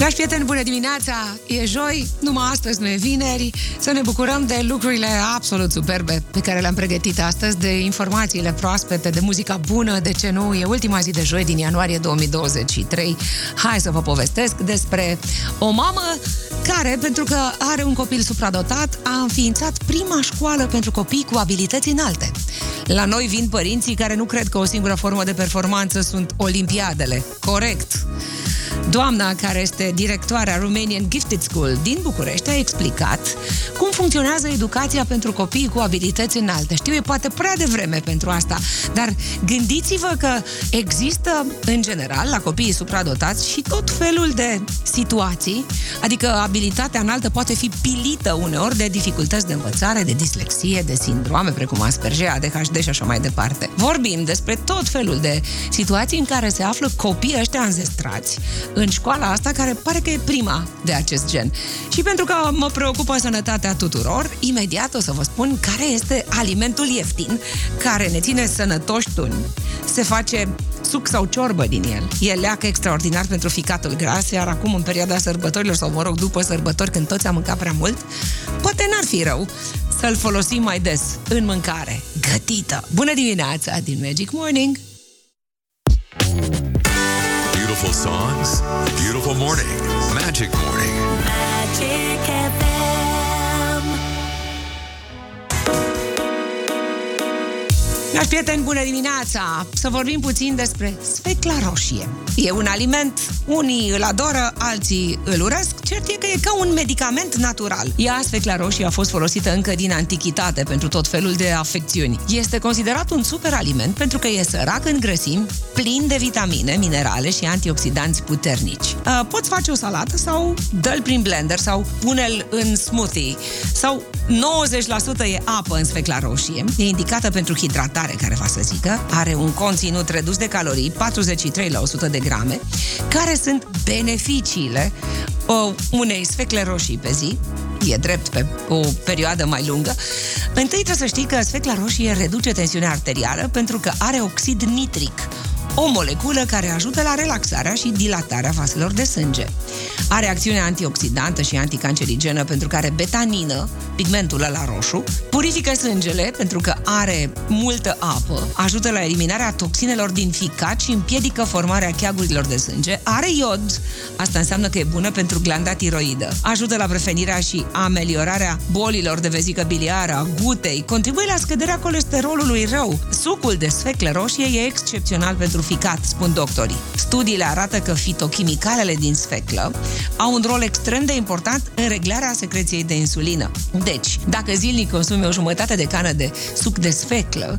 Dragi prieteni, bună dimineața! E joi, numai astăzi nu e vineri. Să ne bucurăm de lucrurile absolut superbe pe care le-am pregătit astăzi, de informațiile proaspete, de muzica bună, de ce nu. E ultima zi de joi din ianuarie 2023. Hai să vă povestesc despre o mamă care, pentru că are un copil supradotat, a înființat prima școală pentru copii cu abilități înalte. La noi vin părinții care nu cred că o singură formă de performanță sunt olimpiadele. Corect! Doamna care este directoarea Romanian Gifted School din București a explicat cum funcționează educația pentru copii cu abilități înalte. Știu, e poate prea devreme pentru asta, dar gândiți-vă că există, în general, la copiii supradotați și tot felul de situații, adică abilitatea înaltă poate fi pilită uneori de dificultăți de învățare, de dislexie, de sindrome precum Asperger, ADHD și așa mai departe. Vorbim despre tot felul de situații în care se află copiii ăștia înzestrați în școala asta, care pare că e prima de acest gen. Și pentru că mă preocupă sănătatea tuturor, imediat o să vă spun care este alimentul ieftin care ne ține sănătoși tuni. Se face suc sau ciorbă din el. E leacă extraordinar pentru ficatul gras, iar acum în perioada sărbătorilor, sau mă rog, după sărbători, când toți am mâncat prea mult, poate n-ar fi rău să-l folosim mai des în mâncare gătită. Bună dimineața din Magic Morning! Beautiful songs, beautiful morning. Magic morning. Magic Dragi prieteni, bună dimineața! Să vorbim puțin despre sfecla roșie. E un aliment, unii îl adoră, alții îl urăsc. Cert e că e ca un medicament natural. Ea, sfecla roșie, a fost folosită încă din antichitate pentru tot felul de afecțiuni. Este considerat un super aliment pentru că e sărac în grăsimi, plin de vitamine, minerale și antioxidanți puternici. Uh, Poți face o salată sau dă-l prin blender sau pune-l în smoothie sau 90% e apă în sfecla roșie. E indicată pentru hidratare, care va să zică. Are un conținut redus de calorii, 43 la 100 de grame. Care sunt beneficiile uh, unei sfecle roșii pe zi? E drept pe o perioadă mai lungă. Întâi trebuie să știi că sfecla roșie reduce tensiunea arterială pentru că are oxid nitric, o moleculă care ajută la relaxarea și dilatarea vaselor de sânge. Are acțiune antioxidantă și anticancerigenă pentru că are betanină, pigmentul ăla roșu, purifică sângele pentru că are multă apă, ajută la eliminarea toxinelor din ficat și împiedică formarea cheagurilor de sânge, are iod, asta înseamnă că e bună pentru glanda tiroidă, ajută la prevenirea și ameliorarea bolilor de vezică biliară, a gutei, contribuie la scăderea colesterolului rău. Sucul de sfeclă roșie e excepțional pentru ficat, spun doctorii. Studiile arată că fitochimicalele din sfeclă au un rol extrem de important în reglarea secreției de insulină. Deci, dacă zilnic consumi o jumătate de cană de suc de sfeclă,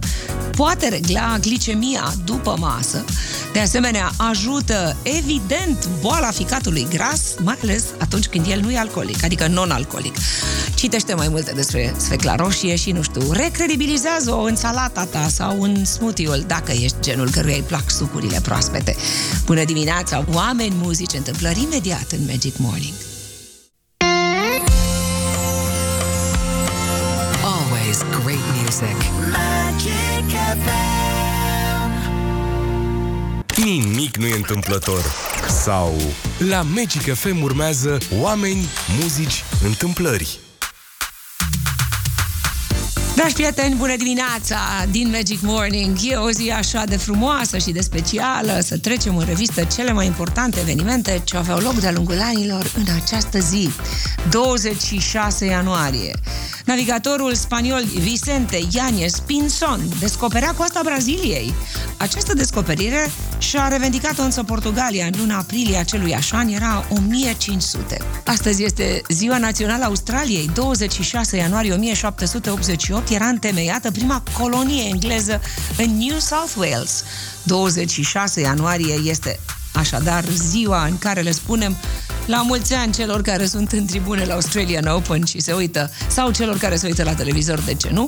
poate regla glicemia după masă. De asemenea, ajută, evident, boala ficatului gras, mai ales atunci când el nu e alcoolic, adică non-alcoolic. Citește mai multe despre sfecla roșie și, nu știu, recredibilizează-o în salata ta sau în smoothie-ul, dacă ești genul căruia îi plac sucurile proaspete. Bună dimineața, oameni, muzici, întâmplări imediat în Magic Morning. Always great music. Magic FM. Nimic nu e întâmplător. Sau la Magic FM urmează oameni, muzici, întâmplări. Dragi prieteni, bună dimineața din Magic Morning. E o zi așa de frumoasă și de specială să trecem în revistă cele mai importante evenimente ce aveau loc de-a lungul anilor în această zi, 26 ianuarie. Navigatorul spaniol Vicente Yañez Pinzon descoperea coasta Braziliei. Această descoperire și-a revendicat-o însă Portugalia în luna aprilie acelui an, era 1500. Astăzi este Ziua Națională a Australiei, 26 ianuarie 1788 era întemeiată prima colonie engleză în New South Wales. 26 ianuarie este Așadar, ziua în care le spunem la mulți ani celor care sunt în tribune la Australian Open și se uită, sau celor care se uită la televizor, de ce nu?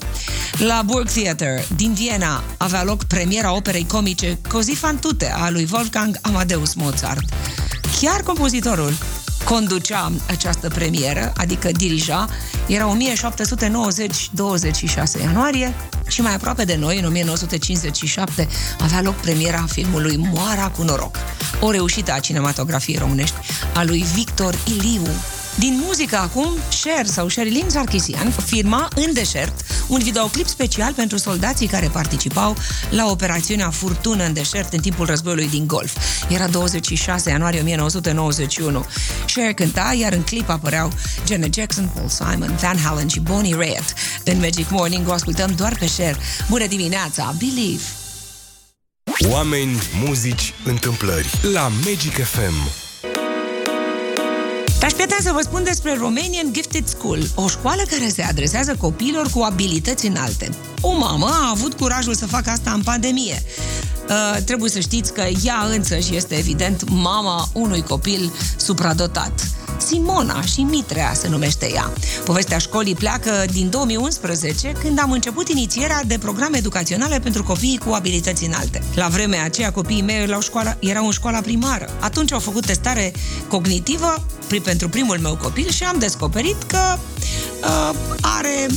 La Burg Theater din Viena avea loc premiera operei comice Così fan tutte a lui Wolfgang Amadeus Mozart. Chiar compozitorul conducea această premieră, adică dirija, era 1790-26 ianuarie Și mai aproape de noi, în 1957, avea loc premiera filmului Moara cu noroc. O reușită a cinematografiei românești, a lui Victor Iliu, din muzică acum, Cher sau Sherilyn Sarkisian firma în deșert un videoclip special pentru soldații care participau la operațiunea Furtună în deșert în timpul războiului din Golf. Era 26 ianuarie 1991. Cher cânta, iar în clip apăreau Janet Jackson, Paul Simon, Van Halen și Bonnie Raitt. În Magic Morning o ascultăm doar pe Cher. Bună dimineața, Believe! Oameni, muzici, întâmplări la Magic FM. Dragi prieteni, să vă spun despre Romanian Gifted School, o școală care se adresează copiilor cu abilități înalte. O mamă a avut curajul să facă asta în pandemie. Uh, trebuie să știți că ea însăși este evident mama unui copil supradotat. Simona și Mitrea se numește ea. Povestea școlii pleacă din 2011, când am început inițierea de programe educaționale pentru copiii cu abilități înalte. La vremea aceea, copiii mei la școală, erau în școala primară. Atunci au făcut testare cognitivă pri- pentru primul meu copil și am descoperit că uh, are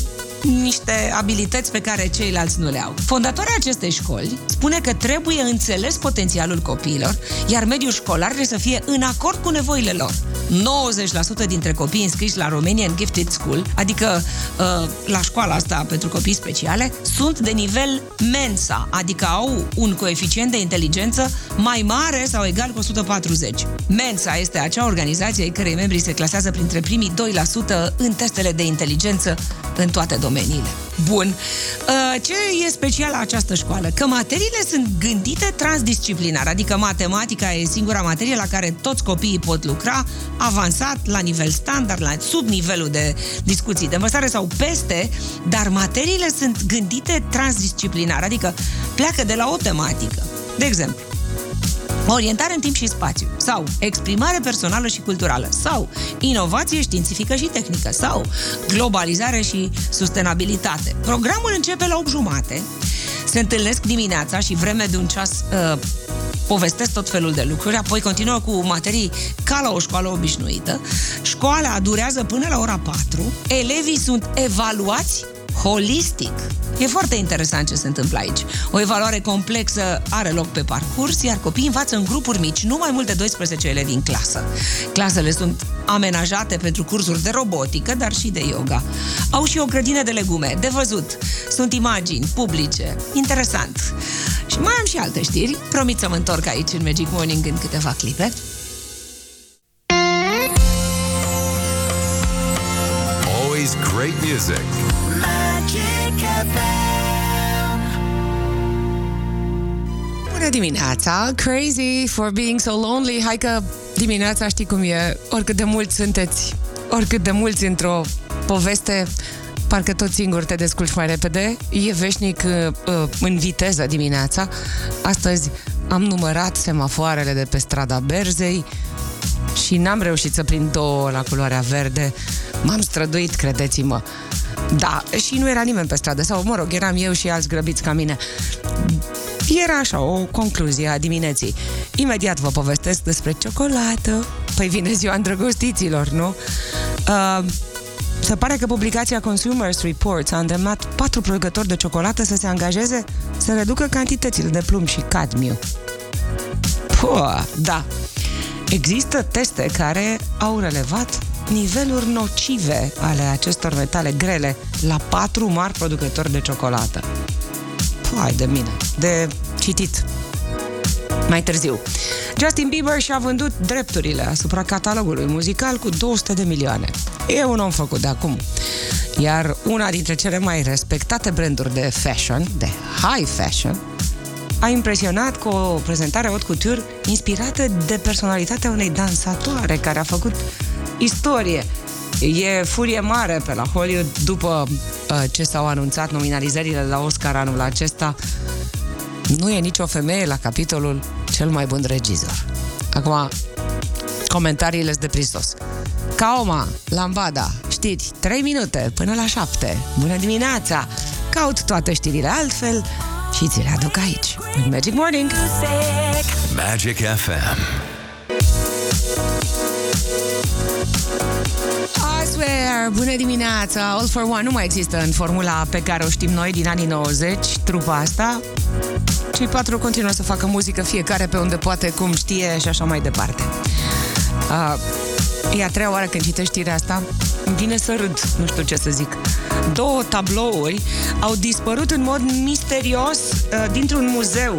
niște abilități pe care ceilalți nu le au. Fondatoarea acestei școli spune că trebuie înțeles potențialul copiilor, iar mediul școlar trebuie să fie în acord cu nevoile lor. 90% dintre copii înscriși la Romanian Gifted School, adică uh, la școala asta pentru copii speciale, sunt de nivel Mensa, adică au un coeficient de inteligență mai mare sau egal cu 140. Mensa este acea organizație ai cărei membrii se clasează printre primii 2% în testele de inteligență în toate domeniile. Bun. Uh, Ce e special la această școală? Că materiile sunt gândite transdisciplinar, adică matematica e singura materie la care toți copiii pot lucra, avansat, la nivel standard, la sub nivelul de discuții de învățare sau peste, dar materiile sunt gândite transdisciplinar, adică pleacă de la o tematică. De exemplu, orientare în timp și spațiu, sau exprimare personală și culturală, sau inovație științifică și tehnică, sau globalizare și sustenabilitate. Programul începe la 8 jumate, se întâlnesc dimineața și vreme de un ceas uh, povestesc tot felul de lucruri, apoi continuă cu materii ca la o școală obișnuită. Școala durează până la ora 4, elevii sunt evaluați holistic. E foarte interesant ce se întâmplă aici. O evaluare complexă are loc pe parcurs, iar copiii învață în grupuri mici, nu mai mult de 12 elevi în clasă. Clasele sunt amenajate pentru cursuri de robotică, dar și de yoga. Au și o grădină de legume, de văzut. Sunt imagini publice. Interesant. Și mai am și alte știri. Promit să mă întorc aici în Magic Morning în câteva clipe. Always great music. Magic FM. Bună dimineața! Crazy for being so lonely. Hai că dimineața știi cum e. Oricât de mulți sunteți, oricât de mulți într-o poveste, parcă tot singur te descurci mai repede. E veșnic uh, uh, în viteză dimineața. Astăzi am numărat semafoarele de pe strada Berzei și n-am reușit să prind două la culoarea verde. M-am străduit, credeți-mă. Da, și nu era nimeni pe stradă, sau, mă rog, eram eu și alți grăbiți ca mine. Era așa, o concluzie a dimineții. Imediat vă povestesc despre ciocolată. Păi vine ziua îndrăgostiților, nu? Uh, se pare că publicația Consumers Reports a îndemnat patru producători de ciocolată să se angajeze să reducă cantitățile de plumb și cadmiu. Puh, da. Există teste care au relevat niveluri nocive ale acestor metale grele la patru mari producători de ciocolată. Hai de mine, de citit. Mai târziu. Justin Bieber și-a vândut drepturile asupra catalogului muzical cu 200 de milioane. E un om făcut de acum. Iar una dintre cele mai respectate branduri de fashion, de high fashion, a impresionat cu o prezentare haute couture inspirată de personalitatea unei dansatoare care a făcut istorie. E furie mare pe la Hollywood după uh, ce s-au anunțat nominalizările la Oscar anul acesta. Nu e nicio femeie la capitolul cel mai bun regizor. Acum, comentariile de prisos. Kaoma, Lambada, știri, 3 minute până la 7. Bună dimineața! Caut toate știrile altfel și ți le aduc aici, în Magic Morning. Music. Magic FM. I swear, bună dimineața! All for One nu mai există în formula pe care o știm noi din anii 90, trupa asta. Cei patru continuă să facă muzică, fiecare pe unde poate, cum știe și așa mai departe. Uh, e a treia oară când citești știrea asta, îmi vine să râd, nu știu ce să zic. Două tablouri au dispărut în mod misterios uh, dintr-un muzeu.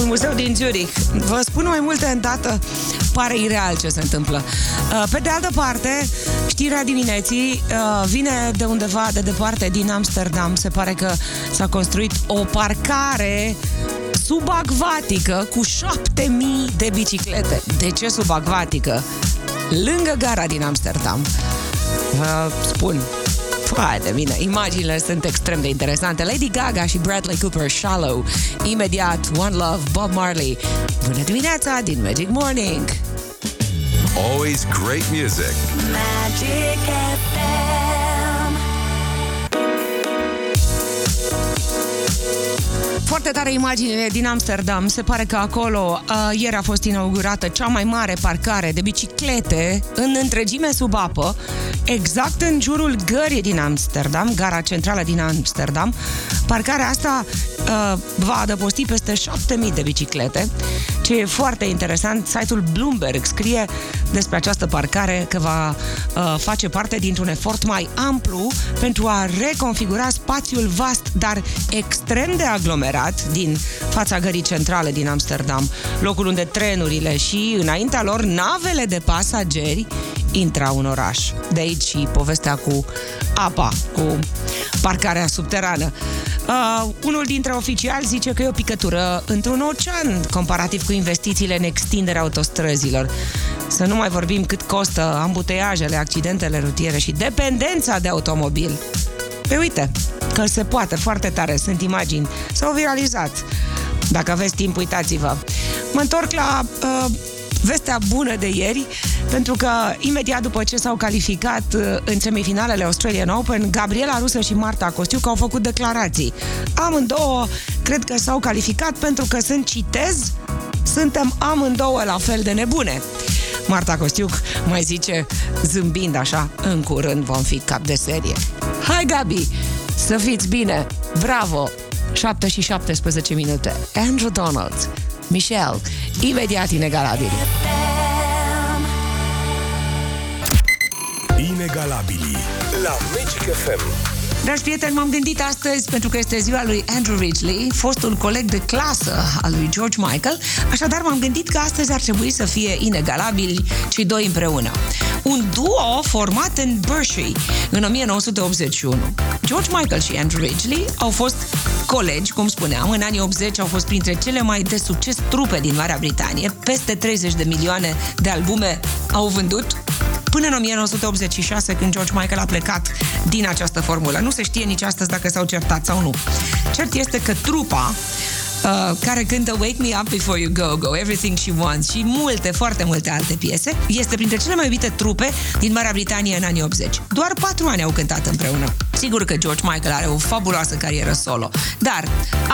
Un muzeu din Zurich. Vă spun mai multe îndată, pare ireal ce se întâmplă. Uh, pe de altă parte, știrea dimineții uh, vine de undeva de departe din Amsterdam. Se pare că s-a construit o parcare subacvatică cu 7000 de biciclete. De ce subacvatică? Lângă gara din Amsterdam. Vă spun, Hai de mine, imaginile sunt extrem de interesante. Lady Gaga și Bradley Cooper, Shallow. Imediat, One Love, Bob Marley. Bună dimineața din Magic Morning! Always great music. Magic FM. Foarte tare imaginile din Amsterdam. Se pare că acolo uh, ieri a fost inaugurată cea mai mare parcare de biciclete în întregime sub apă, exact în jurul gării din Amsterdam, gara centrală din Amsterdam. Parcarea asta uh, va adăposti peste 7000 de biciclete, ce e foarte interesant. Site-ul Bloomberg scrie despre această parcare că va uh, face parte dintr-un efort mai amplu pentru a reconfigura spațiul vast, dar extrem de aglomerat din fața gării centrale din Amsterdam, locul unde trenurile și, înaintea lor, navele de pasageri intrau în oraș. De aici și povestea cu apa, cu parcarea subterană. Uh, unul dintre oficiali zice că e o picătură într-un ocean, comparativ cu investițiile în extinderea autostrăzilor. Să nu mai vorbim cât costă ambuteiajele, accidentele rutiere și dependența de automobil. Pe uite, că se poate foarte tare, sunt imagini, s-au viralizat. Dacă aveți timp, uitați-vă. Mă întorc la uh, vestea bună de ieri, pentru că imediat după ce s-au calificat uh, în semifinalele Australian Open, Gabriela Rusă și Marta Costiuc au făcut declarații. Amândouă cred că s-au calificat pentru că sunt, citez, suntem amândouă la fel de nebune. Marta Costiuc mai zice, zâmbind așa, în curând vom fi cap de serie. Hai, Gabi, să fiți bine! Bravo! 7 și 17 minute. Andrew Donald, Michelle, imediat inegalabil. Inegalabilii la Magic FM. Dragi prieteni, m-am gândit astăzi, pentru că este ziua lui Andrew Ridgely, fostul coleg de clasă al lui George Michael, așadar m-am gândit că astăzi ar trebui să fie inegalabili cei doi împreună. Un duo format în Berkshire în 1981. George Michael și Andrew Ridgely au fost colegi, cum spuneam, în anii 80 au fost printre cele mai de succes trupe din Marea Britanie. Peste 30 de milioane de albume au vândut până în 1986, când George Michael a plecat din această formulă. Nu se știe nici astăzi dacă s-au certat sau nu. Cert este că trupa Uh, care cântă Wake Me Up Before You Go Go, Everything She Wants și multe, foarte multe alte piese, este printre cele mai iubite trupe din Marea Britanie în anii 80. Doar patru ani au cântat împreună. Sigur că George Michael are o fabuloasă carieră solo, dar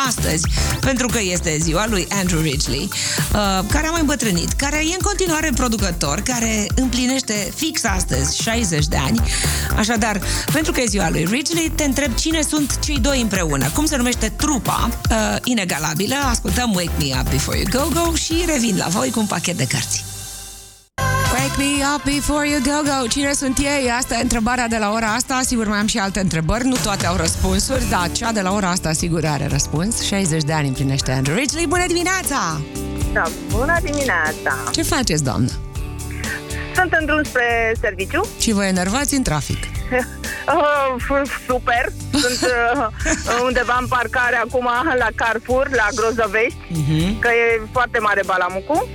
astăzi, pentru că este ziua lui Andrew Ridgely, uh, care a mai îmbătrânit, care e în continuare producător, care împlinește fix astăzi 60 de ani, așadar, pentru că e ziua lui Ridgely, te întreb cine sunt cei doi împreună, cum se numește trupa uh, inegalabilă, ascultăm Wake Me Up Before You Go Go și revin la voi cu un pachet de cărți. Wake me up before you go go. Cine sunt ei? Asta e întrebarea de la ora asta. Sigur, mai am și alte întrebări. Nu toate au răspunsuri, dar cea de la ora asta sigur are răspuns. 60 de ani împlinește Andrew Ridgely. Bună dimineața! Da, bună dimineața! Ce faceți, doamnă? Sunt în drum spre serviciu. Și vă enervați în trafic. Uh, f- super! Sunt uh, undeva în parcare acum la Carrefour, la Grozăvești, Mhm. că e foarte mare balamucu.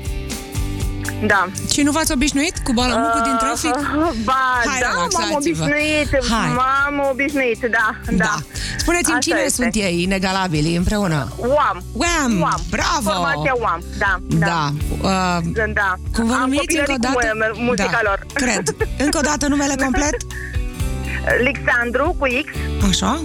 Da. Și nu v-ați obișnuit cu balamucul din trafic? Uh, ba, Hai, da, m-am relaxați-vă. obișnuit, Hai. m-am obișnuit, da, da. Spuneți-mi Asta cine este. sunt ei, inegalabili, împreună? UAM. Wham! UAM. Bravo! Formația UAM, da. Da. Uh, Da. cum vă Am numiți copilărit încă o cu dată? mu- muzica da, lor. Cred. Încă o dată numele complet? Alexandru cu X, Așa?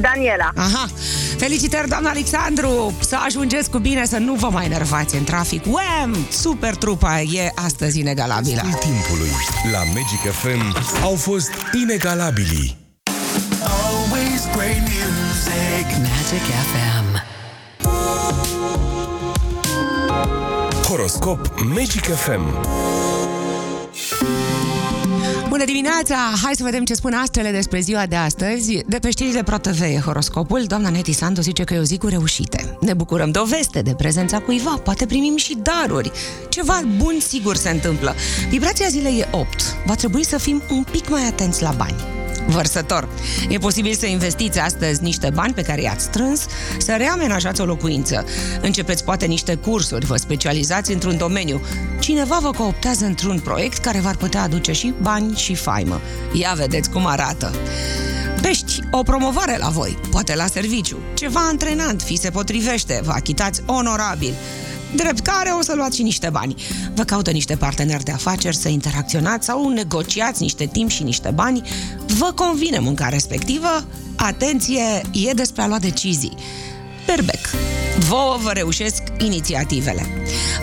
Daniela. Aha. Felicitări, doamna Alexandru! Să ajungeți cu bine, să nu vă mai nervați în trafic. Uem! Super trupa e astăzi inegalabilă. În timpului, la Magic FM au fost inegalabili. Always great music. Magic FM. Horoscop Magic FM. Bună dimineața! Hai să vedem ce spun astrele despre ziua de astăzi. De pe știrile ProTV e horoscopul. Doamna Neti Sandu zice că e o zi cu reușite. Ne bucurăm de o veste, de prezența cuiva, poate primim și daruri. Ceva bun sigur se întâmplă. Vibrația zilei e 8. Va trebui să fim un pic mai atenți la bani. Vărsător. E posibil să investiți astăzi niște bani pe care i-ați strâns, să reamenajați o locuință. Începeți poate niște cursuri, vă specializați într-un domeniu. Cineva vă cooptează într-un proiect care v-ar putea aduce și bani și faimă. Ia vedeți cum arată. Pești, o promovare la voi, poate la serviciu. Ceva antrenant, fi se potrivește, vă achitați onorabil. Drept care o să luați și niște bani. Vă caută niște parteneri de afaceri să interacționați sau negociați niște timp și niște bani. Vă convine munca respectivă? Atenție, e despre a lua decizii. Berbec. Vouă vă reușesc inițiativele.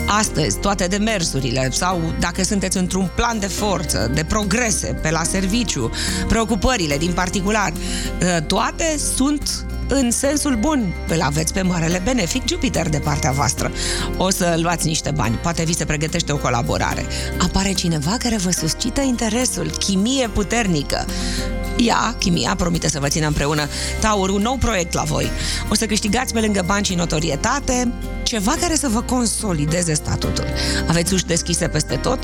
Astăzi, toate demersurile sau dacă sunteți într-un plan de forță, de progrese pe la serviciu, preocupările din particular, toate sunt în sensul bun. Îl aveți pe marele benefic Jupiter de partea voastră. O să luați niște bani, poate vi se pregătește o colaborare. Apare cineva care vă suscită interesul, chimie puternică. Ea, chimia, promite să vă țină împreună. Taur, un nou proiect la voi. O să câștigați pe lângă bani și notorietate, ceva care să vă consolideze statutul. Aveți uși deschise peste tot.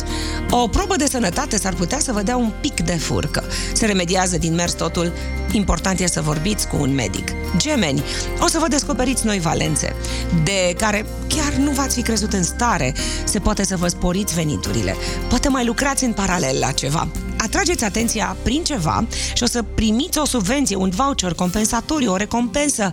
O probă de sănătate s-ar putea să vă dea un pic de furcă. Se remediază din mers totul. Important e să vorbiți cu un medic. Gemeni, o să vă descoperiți noi valențe, de care chiar nu v-ați fi crezut în stare. Se poate să vă sporiți veniturile. Poate mai lucrați în paralel la ceva. Atrageți atenția prin ceva și o să primiți o subvenție, un voucher compensatoriu, o recompensă.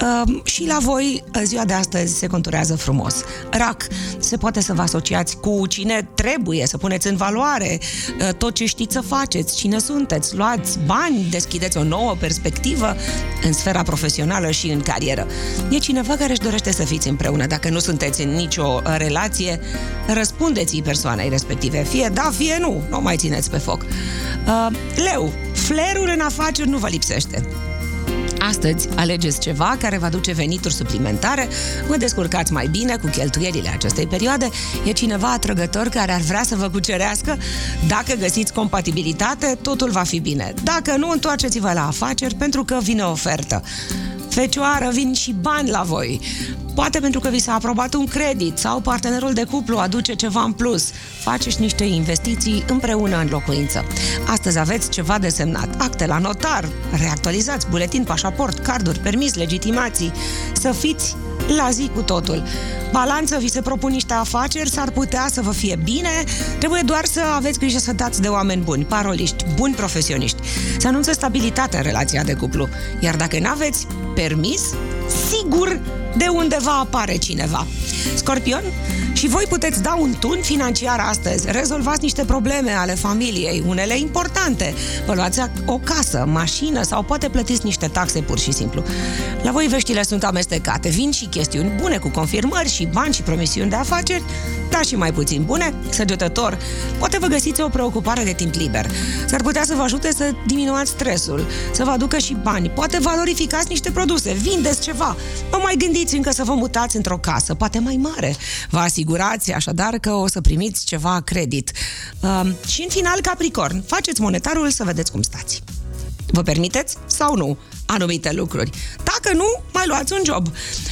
Uh, și la voi ziua de astăzi se conturează frumos. Rac, se poate să vă asociați cu cine trebuie, să puneți în valoare uh, tot ce știți să faceți, cine sunteți, luați bani, deschideți o nouă perspectivă în sfera profesională și în carieră. E cineva care își dorește să fiți împreună. Dacă nu sunteți în nicio relație, răspundeți-i persoanei respective. Fie da, fie nu. Nu mai țineți pe foc. Uh, leu, flerul în afaceri nu vă lipsește. Astăzi alegeți ceva care va duce venituri suplimentare, vă descurcați mai bine cu cheltuielile acestei perioade, e cineva atrăgător care ar vrea să vă cucerească, dacă găsiți compatibilitate, totul va fi bine. Dacă nu, întoarceți-vă la afaceri pentru că vine o ofertă. Fecioară, vin și bani la voi. Poate pentru că vi s-a aprobat un credit sau partenerul de cuplu aduce ceva în plus. Faceți niște investiții împreună în locuință. Astăzi aveți ceva de semnat. Acte la notar, reactualizați buletin, pașaport, carduri, permis, legitimații. Să fiți la zi cu totul. Balanță, vi se propun niște afaceri, s-ar putea să vă fie bine, trebuie doar să aveți grijă să dați de oameni buni, paroliști, buni profesioniști. Se anunță stabilitate în relația de cuplu, iar dacă nu aveți permis, sigur de undeva apare cineva. Scorpion, și voi puteți da un tun financiar astăzi. Rezolvați niște probleme ale familiei, unele importante. Vă luați o casă, mașină sau poate plătiți niște taxe pur și simplu. La voi veștile sunt amestecate. Vin și chestiuni bune cu confirmări și bani și promisiuni de afaceri, dar și mai puțin bune. Săgetător, poate vă găsiți o preocupare de timp liber. S-ar putea să vă ajute să diminuați stresul, să vă aducă și bani. Poate valorificați niște produse, vindeți ceva. Nu mai gândiți încă să vă mutați într-o casă, poate mai mare. Vă asigurați așadar că o să primiți ceva credit. Uh, și în final, Capricorn, faceți monetarul să vedeți cum stați. Vă permiteți sau nu anumite lucruri? Dacă nu, mai luați un job.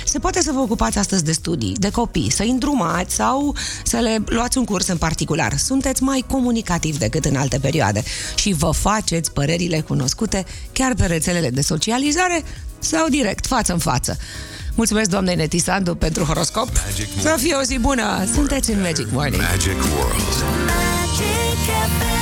Se poate să vă ocupați astăzi de studii, de copii, să îndrumați sau să le luați un curs în particular. Sunteți mai comunicativ decât în alte perioade și vă faceți părerile cunoscute chiar pe rețelele de socializare sau direct, față în față. Mulțumesc, doamne Netisandu, pentru horoscop. Magic Să fie o zi bună! Sunteți în Magic Morning. Magic World. Magic FM.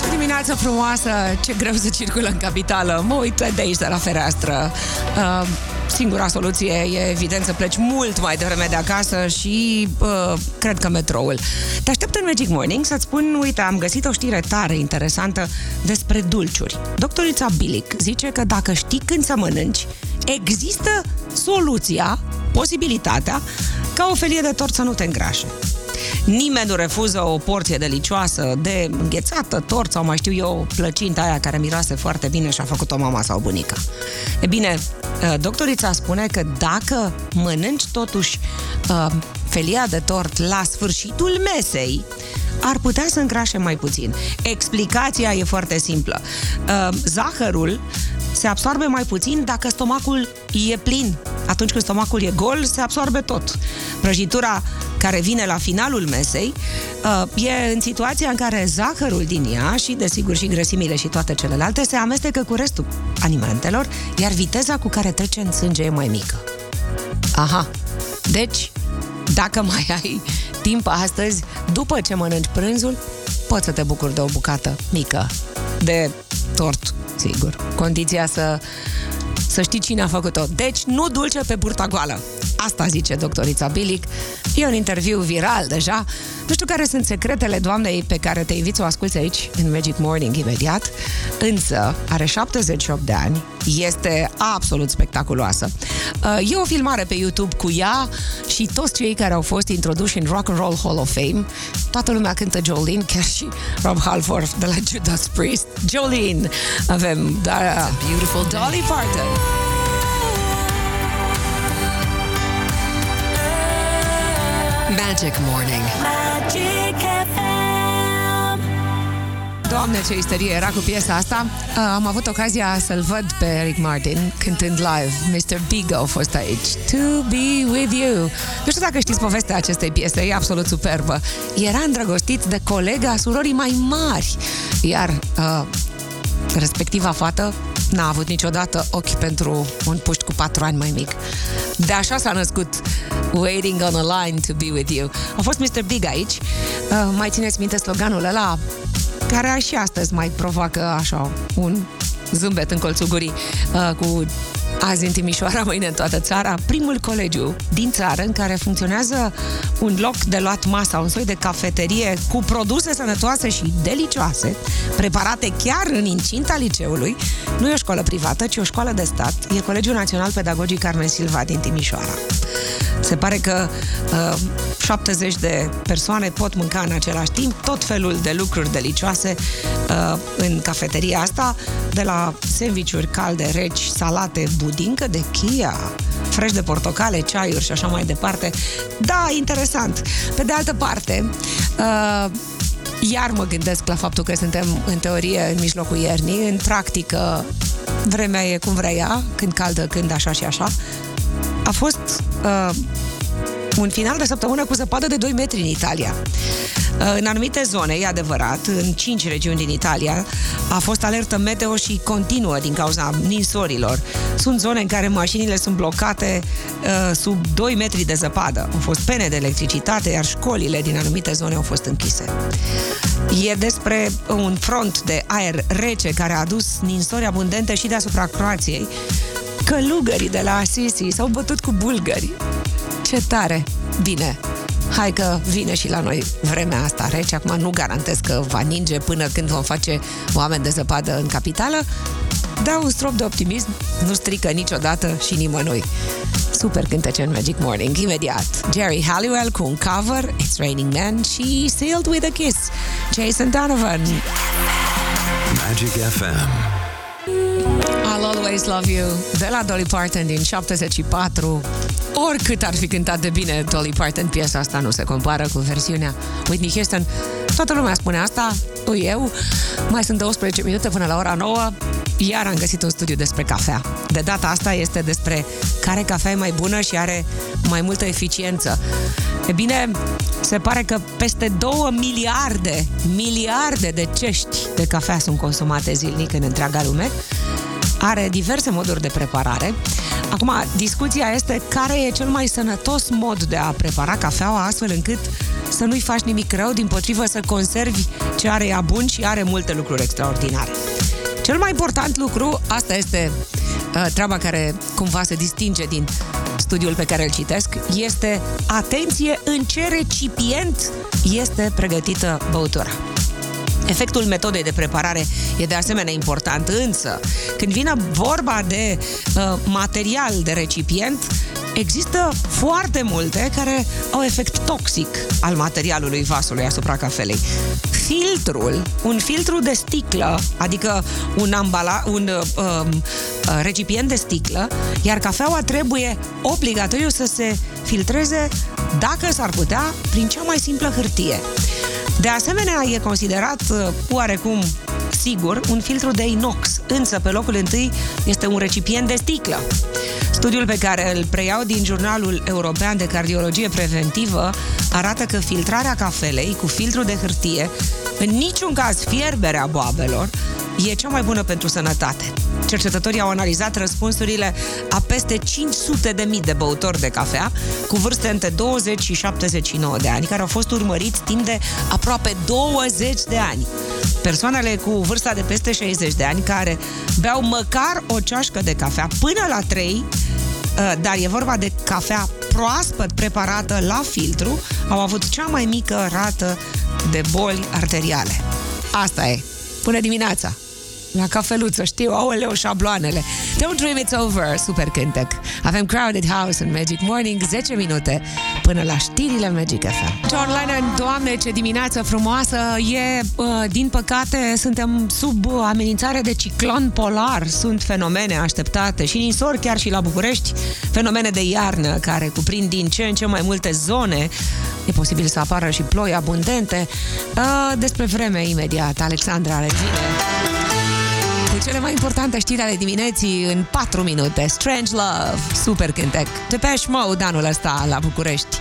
Ce dimineață frumoasă! Ce greu să circulă în capitală! Mă uit de aici, de la fereastră. Uh, singura soluție e evident să pleci mult mai devreme de acasă și uh, cred că metroul. Te aștept în Magic Morning să-ți spun, uite, am găsit o știre tare interesantă despre dulciuri. Doctorița Bilic zice că dacă știi când să mănânci, există soluția, posibilitatea, ca o felie de tort să nu te îngrașe. Nimeni nu refuză o porție delicioasă de înghețată, tort sau mai știu eu, plăcinta aia care miroase foarte bine și a făcut-o mama sau bunica. E bine, uh, doctorița spune că dacă mănânci totuși uh, felia de tort la sfârșitul mesei, ar putea să îngrașe mai puțin. Explicația e foarte simplă. Uh, zahărul se absorbe mai puțin dacă stomacul e plin. Atunci când stomacul e gol, se absorbe tot. Prăjitura care vine la finalul mesei uh, e în situația în care zahărul din ea și, desigur, și grăsimile și toate celelalte se amestecă cu restul alimentelor, iar viteza cu care trece în sânge e mai mică. Aha. Deci, dacă mai ai timp astăzi, după ce mănânci prânzul, poți să te bucuri de o bucată mică de tort, sigur. Condiția să, să știi cine a făcut-o. Deci, nu dulce pe burta goală. Asta zice doctorița Bilic. E un interviu viral deja. Nu știu care sunt secretele doamnei pe care te invit să o asculți aici, în Magic Morning, imediat. Însă, are 78 de ani, este absolut spectaculoasă. Uh, E o filmare pe YouTube cu ea și toți cei care au fost introduși în Rock and Roll Hall of Fame. Toată lumea cântă Jolene, chiar și Rob Halford de la Judas Priest. Jolene! Avem da, Beautiful day. Dolly Parton. Magic Morning. Magic FM. Doamne, ce isterie era cu piesa asta. Uh, Am avut ocazia să-l văd pe Eric Martin cântând live. Mr. Big a fost aici. To be with you. Nu știu dacă știți povestea acestei piese, e absolut superbă. Era îndrăgostit de colega surorii mai mari, iar uh, respectiva fată n-a avut niciodată ochi pentru un puști cu patru ani mai mic. De așa s-a născut Waiting on a line to be with you. A fost Mr. Big aici. Uh, mai țineți minte sloganul ăla care și astăzi mai provoacă așa un zâmbet în colțul gurii uh, cu azi în Timișoara, mâine în toată țara, primul colegiu din țară în care funcționează un loc de luat masa, un soi de cafeterie cu produse sănătoase și delicioase, preparate chiar în incinta liceului. Nu e o școală privată, ci o școală de stat. E Colegiul Național Pedagogic Carmen Silva din Timișoara. Se pare că uh, 70 de persoane pot mânca în același timp tot felul de lucruri delicioase uh, în cafeteria asta, de la sandvișuri calde, reci, salate, budincă de chia, fresh de portocale, ceaiuri și așa mai departe. Da, interesant. Pe de altă parte, uh, iar mă gândesc la faptul că suntem în teorie în mijlocul iernii, în practică vremea e cum vrea ea, când caldă, când așa și așa. A fost uh, un final de săptămână cu zăpadă de 2 metri în Italia. Uh, În anumite zone, e adevărat, în 5 regiuni din Italia, a fost alertă meteo și continuă din cauza ninsorilor. Sunt zone în care mașinile sunt blocate uh, sub 2 metri de zăpadă. Au fost pene de electricitate, iar școlile din anumite zone au fost închise. E despre un front de aer rece care a adus ninsori abundente și deasupra Croației. Călugării de la Assisi s-au bătut cu bulgări. Ce tare! Bine, hai că vine și la noi vremea asta rece. Acum nu garantez că va ninge până când vom face oameni de zăpadă în capitală, dar un strop de optimism nu strică niciodată și nimănui. Super cântece în Magic Morning, imediat. Jerry Halliwell cu un cover, It's Raining Men și Sealed with a Kiss, Jason Donovan. Magic FM. I'll Always Love You de la Dolly Parton din 74. Oricât ar fi cântat de bine Dolly Parton, piesa asta nu se compară cu versiunea Whitney Houston. Toată lumea spune asta, nu eu. Mai sunt 12 minute până la ora 9. Iar am găsit un studiu despre cafea. De data asta este despre care cafea e mai bună și are mai multă eficiență. E bine, se pare că peste 2 miliarde, miliarde de cești de cafea sunt consumate zilnic în întreaga lume are diverse moduri de preparare. Acum, discuția este care e cel mai sănătos mod de a prepara cafeaua astfel încât să nu-i faci nimic rău, din potrivă să conservi ce are ea bun și are multe lucruri extraordinare. Cel mai important lucru, asta este uh, treaba care cumva se distinge din studiul pe care îl citesc este atenție în ce recipient este pregătită băutura. Efectul metodei de preparare e de asemenea important, însă când vine vorba de uh, material de recipient, există foarte multe care au efect toxic al materialului vasului asupra cafelei. Filtrul, un filtru de sticlă, adică un, ambala, un uh, uh, recipient de sticlă, iar cafeaua trebuie obligatoriu să se filtreze, dacă s-ar putea, prin cea mai simplă hârtie. De asemenea, e considerat uh, oarecum sigur un filtru de inox, însă pe locul întâi este un recipient de sticlă. Studiul pe care îl preiau din Jurnalul European de Cardiologie Preventivă arată că filtrarea cafelei cu filtru de hârtie, în niciun caz fierberea boabelor, e cea mai bună pentru sănătate. Cercetătorii au analizat răspunsurile a peste 500 de mii de băutori de cafea cu vârste între 20 și 79 de ani, care au fost urmăriți timp de aproape 20 de ani. Persoanele cu vârsta de peste 60 de ani care beau măcar o ceașcă de cafea până la 3 dar e vorba de cafea proaspăt preparată la filtru, au avut cea mai mică rată de boli arteriale. Asta e. Până dimineața. La cafeluță, știu, aoleu, șabloanele. Don't Dream It's Over, super cântec. Avem Crowded House în Magic Morning, 10 minute până la știrile Magic FM. John Lennon, doamne, ce dimineață frumoasă! E, uh, din păcate, suntem sub amenințare de ciclon polar. Sunt fenomene așteptate și ninsori chiar și la București, fenomene de iarnă care cuprind din ce în ce mai multe zone. E posibil să apară și ploi abundente. Uh, despre vreme imediat, Alexandra Regine cu cele mai importante știri ale dimineții în 4 minute. Strange Love, super cântec. Depeche Mode anul ăsta la București.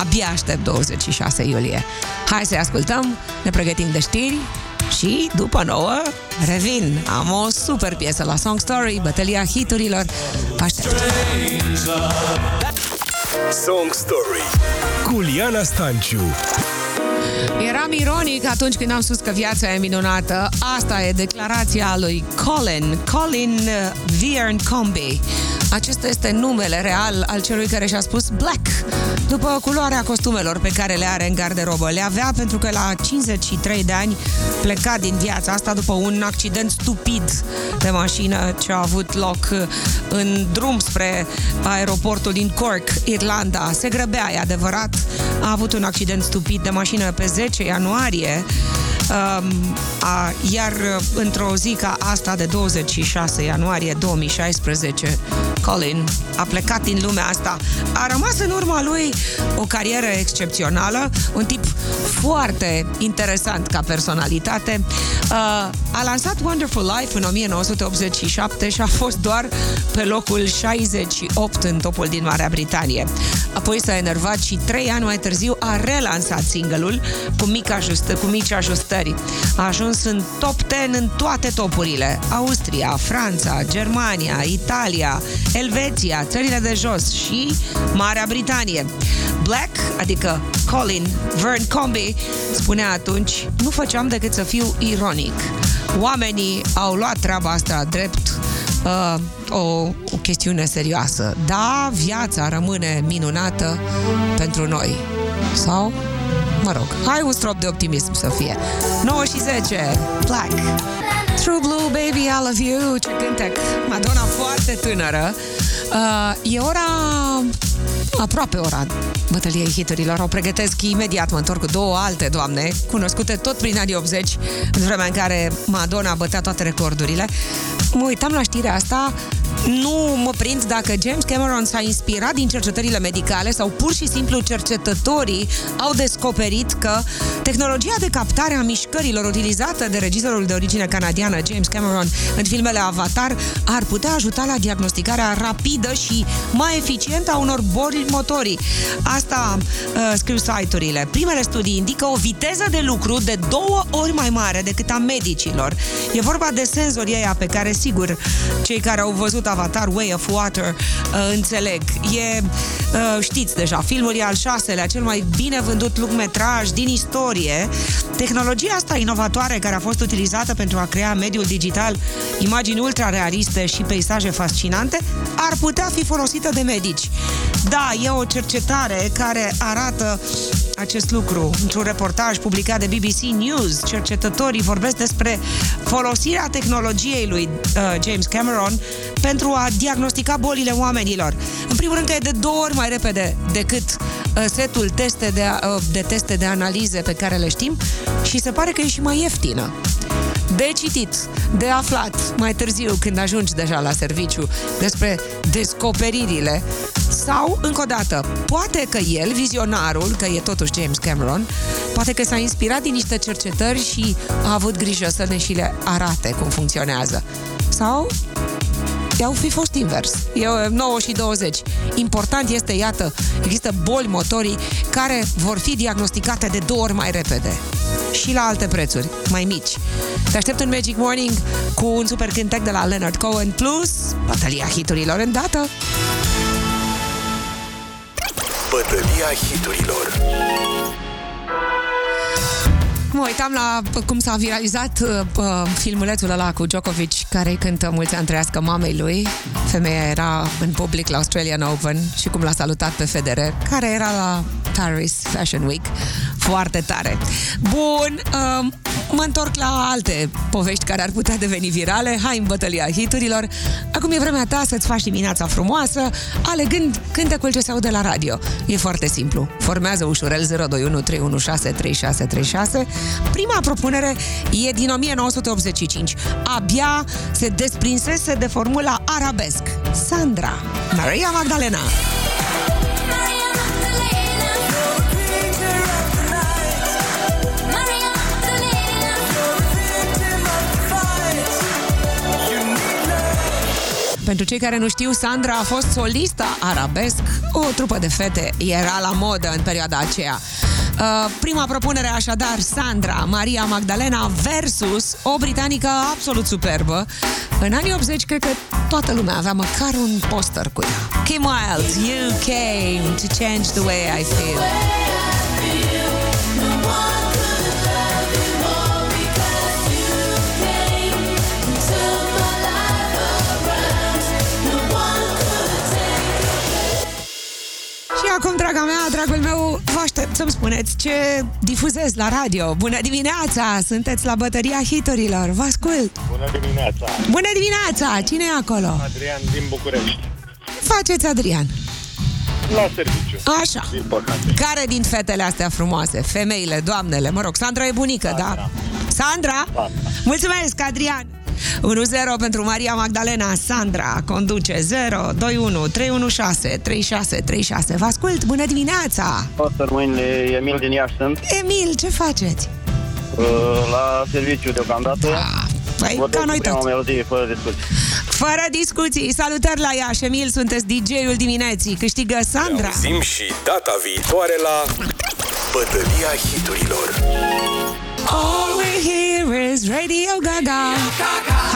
Abia aștept 26 iulie. Hai să ascultăm, ne pregătim de știri și după nouă revin. Am o super piesă la Song Story, bătălia hiturilor. Vă aștept. Song Story cu Liana Stanciu. Eram ironic atunci când am spus că viața e minunată. Asta e declarația lui Colin, Colin uh, Viern Combi. Acesta este numele real al celui care și-a spus Black, după culoarea costumelor pe care le are în garderobă. Le avea pentru că la 53 de ani pleca din viața asta după un accident stupid de mașină ce a avut loc în drum spre aeroportul din Cork, Irlanda. Se grăbea, e adevărat. A avut un accident stupid de mașină pe 10 ianuarie. Um, a, iar într-o zi ca asta de 26 ianuarie 2016 Colin a plecat din lumea asta. A rămas în urma lui o carieră excepțională, un tip foarte interesant ca personalitate. Uh, a lansat Wonderful Life în 1987 și a fost doar pe locul 68 în topul din Marea Britanie. Apoi s-a enervat și trei ani mai târziu a relansat single-ul cu, mic ajustă, cu mici ajustări. A ajuns în top 10 în toate topurile. Austria, Franța, Germania, Italia, Elveția, țările de jos și Marea Britanie. Black, adică Colin Vern Combi, spunea atunci, nu făceam decât să fiu ironic. Oamenii au luat treaba asta drept uh, o, o chestiune serioasă. Da, viața rămâne minunată pentru noi. Sau, mă rog, hai un strop de optimism să fie. 9 și 10, Black. True Blue, Baby, I Love You, ce cântec. Madonna foarte tânără. Uh, e ora aproape ora bătăliei hiturilor. O pregătesc imediat, mă întorc cu două alte doamne, cunoscute tot prin anii 80, în vremea în care Madonna bătea toate recordurile. Mă uitam la știrea asta, nu mă prind dacă James Cameron s-a inspirat din cercetările medicale sau pur și simplu cercetătorii au descoperit că tehnologia de captare a mișcărilor utilizată de regizorul de origine canadiană James Cameron în filmele Avatar ar putea ajuta la diagnosticarea rapidă și mai eficientă a unor boli motorii. Asta uh, scriu site-urile. Primele studii indică o viteză de lucru de două ori mai mare decât a medicilor. E vorba de senzorii ăia pe care, sigur, cei care au văzut Avatar Way of Water uh, înțeleg. E Uh, știți deja, filmul e al șaselea, cel mai bine vândut lungmetraj din istorie. Tehnologia asta inovatoare care a fost utilizată pentru a crea mediul digital, imagini ultra-realiste și peisaje fascinante, ar putea fi folosită de medici. Da, e o cercetare care arată acest lucru. Într-un reportaj publicat de BBC News, cercetătorii vorbesc despre folosirea tehnologiei lui uh, James Cameron pentru a diagnostica bolile oamenilor. În primul rând că e de două ori mai repede decât uh, setul teste de, uh, de teste de analize pe care le știm și se pare că e și mai ieftină. De citit, de aflat mai târziu când ajungi deja la serviciu despre descoperirile sau, încă o dată, poate că el, vizionarul, că e totuși James Cameron, poate că s-a inspirat din niște cercetări și a avut grijă să ne și le arate cum funcționează. Sau i-au fi fost invers. E 9 și 20. Important este, iată, există boli motorii care vor fi diagnosticate de două ori mai repede și la alte prețuri, mai mici. Te aștept în Magic Morning cu un super cântec de la Leonard Cohen plus bătălia hiturilor în dată. Bătălia hiturilor. Mă uitam la cum s-a viralizat uh, uh, filmulețul ăla cu Djokovic care îi cântă mulți ani trăiască mamei lui. Femeia era în public la Australian Open și cum l-a salutat pe Federer, care era la Paris Fashion Week. Foarte tare. Bun, uh, mă întorc la alte povești care ar putea deveni virale. Hai în bătălia hiturilor. Acum e vremea ta să-ți faci dimineața frumoasă, alegând cântecul ce se aude la radio. E foarte simplu. Formează ușurel 021 316 3636. Prima propunere e din 1985. Abia se desprinsese de formula arabesc. Sandra, Maria Magdalena. Pentru cei care nu știu, Sandra a fost solista arabesc, o trupă de fete era la modă în perioada aceea. Uh, prima propunere așadar, Sandra Maria Magdalena versus o britanică absolut superbă. În anii 80 cred că toată lumea avea măcar un poster cu ea. Kim Wilde, You came to change the way I feel. Și acum, draga mea, dragul meu, vă aștept să-mi spuneți ce difuzez la radio. Bună dimineața! Sunteți la bătăria hiturilor. Vă ascult! Bună dimineața! Bună dimineața! Cine e acolo? Adrian din București. Faceți, Adrian. La serviciu. Așa. Din păcate. Care din fetele astea frumoase? Femeile, doamnele, mă rog, Sandra e bunică, da? Sandra? Sandra. Mulțumesc, Adrian! 1-0 pentru Maria Magdalena. Sandra conduce 0, 2-1, 3-1-6, 3-6, 3-6. Vă ascult, bună dimineața! Poster mâine, Emil din Iași sunt, Emil, ce faceți? uh, la serviciu deocamdată. Ah, păi, Votez ca noi prima toți. melodie, fără discuții. Fără discuții, salutări la Iași. Emil, sunteți DJ-ul dimineții. Câștigă Sandra. Auzim și data viitoare la Bătălia hiturilor. All we hear is Radio Gaga.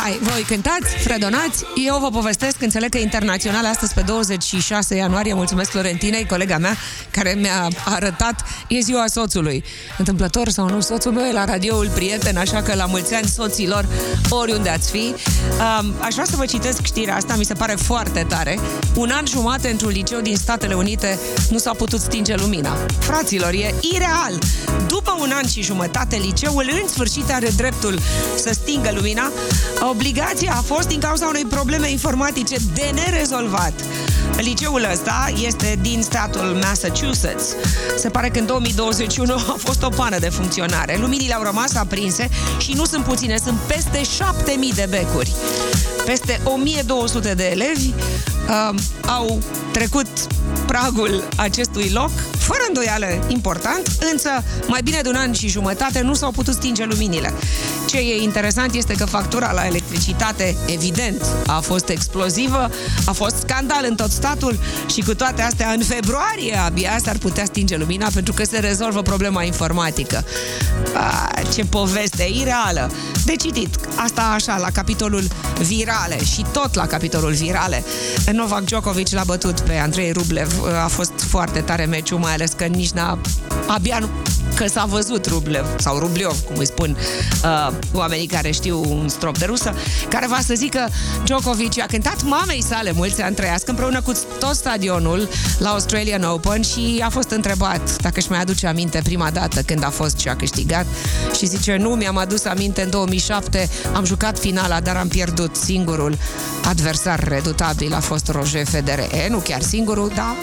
Hai, voi cântați, fredonați, eu vă povestesc, înțeleg că e internațional astăzi pe 26 ianuarie, mulțumesc Florentinei, colega mea, care mi-a arătat, e ziua soțului. Întâmplător sau nu, soțul meu e la radioul prieten, așa că la mulți ani soților, oriunde ați fi. Um, aș vrea să vă citesc știrea asta, mi se pare foarte tare. Un an jumate într-un liceu din Statele Unite nu s-a putut stinge lumina. Fraților, e ireal! După un an și jumătate, liceul în sfârșit are dreptul să stingă lumina. Obligația a fost din cauza unei probleme informatice de nerezolvat. Liceul ăsta este din statul Massachusetts. Se pare că în 2021 a fost o pană de funcționare. Luminile au rămas aprinse și nu sunt puține, sunt peste 7000 de becuri. Peste 1200 de elevi uh, au trecut pragul acestui loc fără îndoială important, însă mai bine de un an și jumătate nu s-au putut stinge luminile. Ce e interesant este că factura la electricitate, evident, a fost explozivă, a fost scandal în tot statul și cu toate astea, în februarie abia s-ar putea stinge lumina pentru că se rezolvă problema informatică. A, ce poveste ireală! De citit, asta așa, la capitolul virale și tot la capitolul virale. Novak Djokovic l-a bătut pe Andrei Rublev. A fost foarte tare meciul, mai ales că nici n-a... Abia nu, că s-a văzut Rublev, sau Rubliov, cum îi spun uh, oamenii care știu un strop de rusă, care va să zică Djokovic a cântat mamei sale mulți ani trăiască împreună cu tot stadionul la Australian Open și a fost întrebat dacă își mai aduce aminte prima dată când a fost și a câștigat și zice nu, mi-am adus aminte în 2007 am jucat finala, dar am pierdut singurul adversar redutabil a fost Roger Federer. E, nu chiar singurul, da,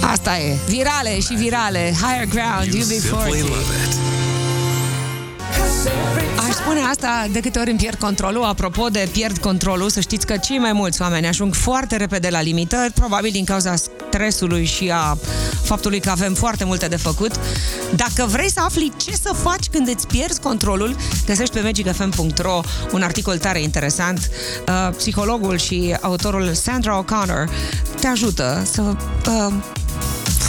Asta e. Virale și virale. Higher ground, You UB40. simply love it. Aș spune asta de câte ori îmi pierd controlul. Apropo de pierd controlul, să știți că cei mai mulți oameni ajung foarte repede la limitări, probabil din cauza stresului și a faptului că avem foarte multe de făcut. Dacă vrei să afli ce să faci când îți pierzi controlul, găsești pe magicfm.ro un articol tare interesant. Uh, psihologul și autorul Sandra O'Connor te ajută să uh,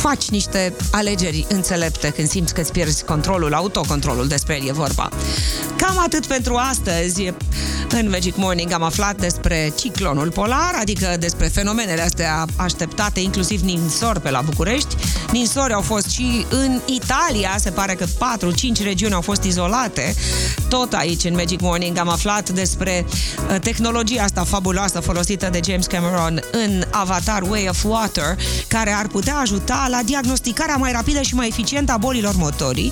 faci niște alegeri înțelepte când simți că îți pierzi controlul, autocontrolul, despre el e vorba. Cam atât pentru astăzi. În Magic Morning am aflat despre ciclonul polar, adică despre fenomenele astea așteptate, inclusiv ninsori pe la București. Ninsori au fost și în Italia, se pare că 4-5 regiuni au fost izolate. Tot aici, în Magic Morning, am aflat despre uh, tehnologia asta fabuloasă folosită de James Cameron în Avatar Way of Water, care ar putea ajuta la diagnosticarea mai rapidă și mai eficientă a bolilor motorii.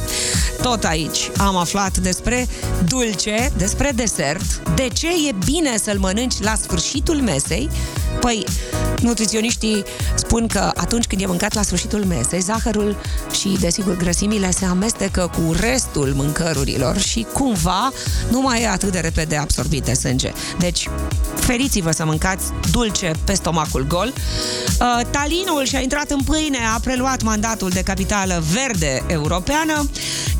Tot aici am aflat despre dulce, despre desert, de ce e bine să-l mănânci la sfârșitul mesei. Păi, nutriționiștii spun că atunci când e mâncat la sfârșitul mesei, zahărul și, desigur, grăsimile se amestecă cu restul mâncărurilor și cumva nu mai e atât de repede absorbite sânge. Deci, feriți-vă să mâncați dulce pe stomacul gol. Uh, Talinul și-a intrat în pâine, a preluat mandatul de capitală verde europeană,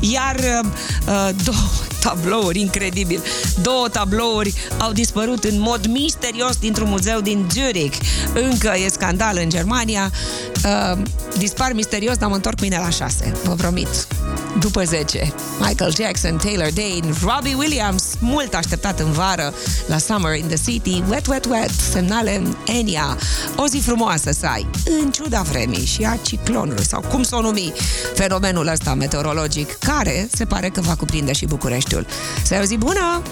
iar uh, două tablouri, incredibil, două tablouri au dispărut în mod misterios dintr-un muzeu din Zurich. Încă e scandal în Germania. Uh, dispar misterios, dar mă întorc mâine la 6, vă promit. După 10, Michael Jackson, Taylor Dane, Robbie Williams, mult așteptat în vară la Summer in the City, Wet, Wet, Wet, semnale Enya. O zi frumoasă să ai, în ciuda vremii și a ciclonului, sau cum să o numi, fenomenul ăsta meteorologic, care se pare că va cuprinde și Bucureștiul. Să ai o zi bună!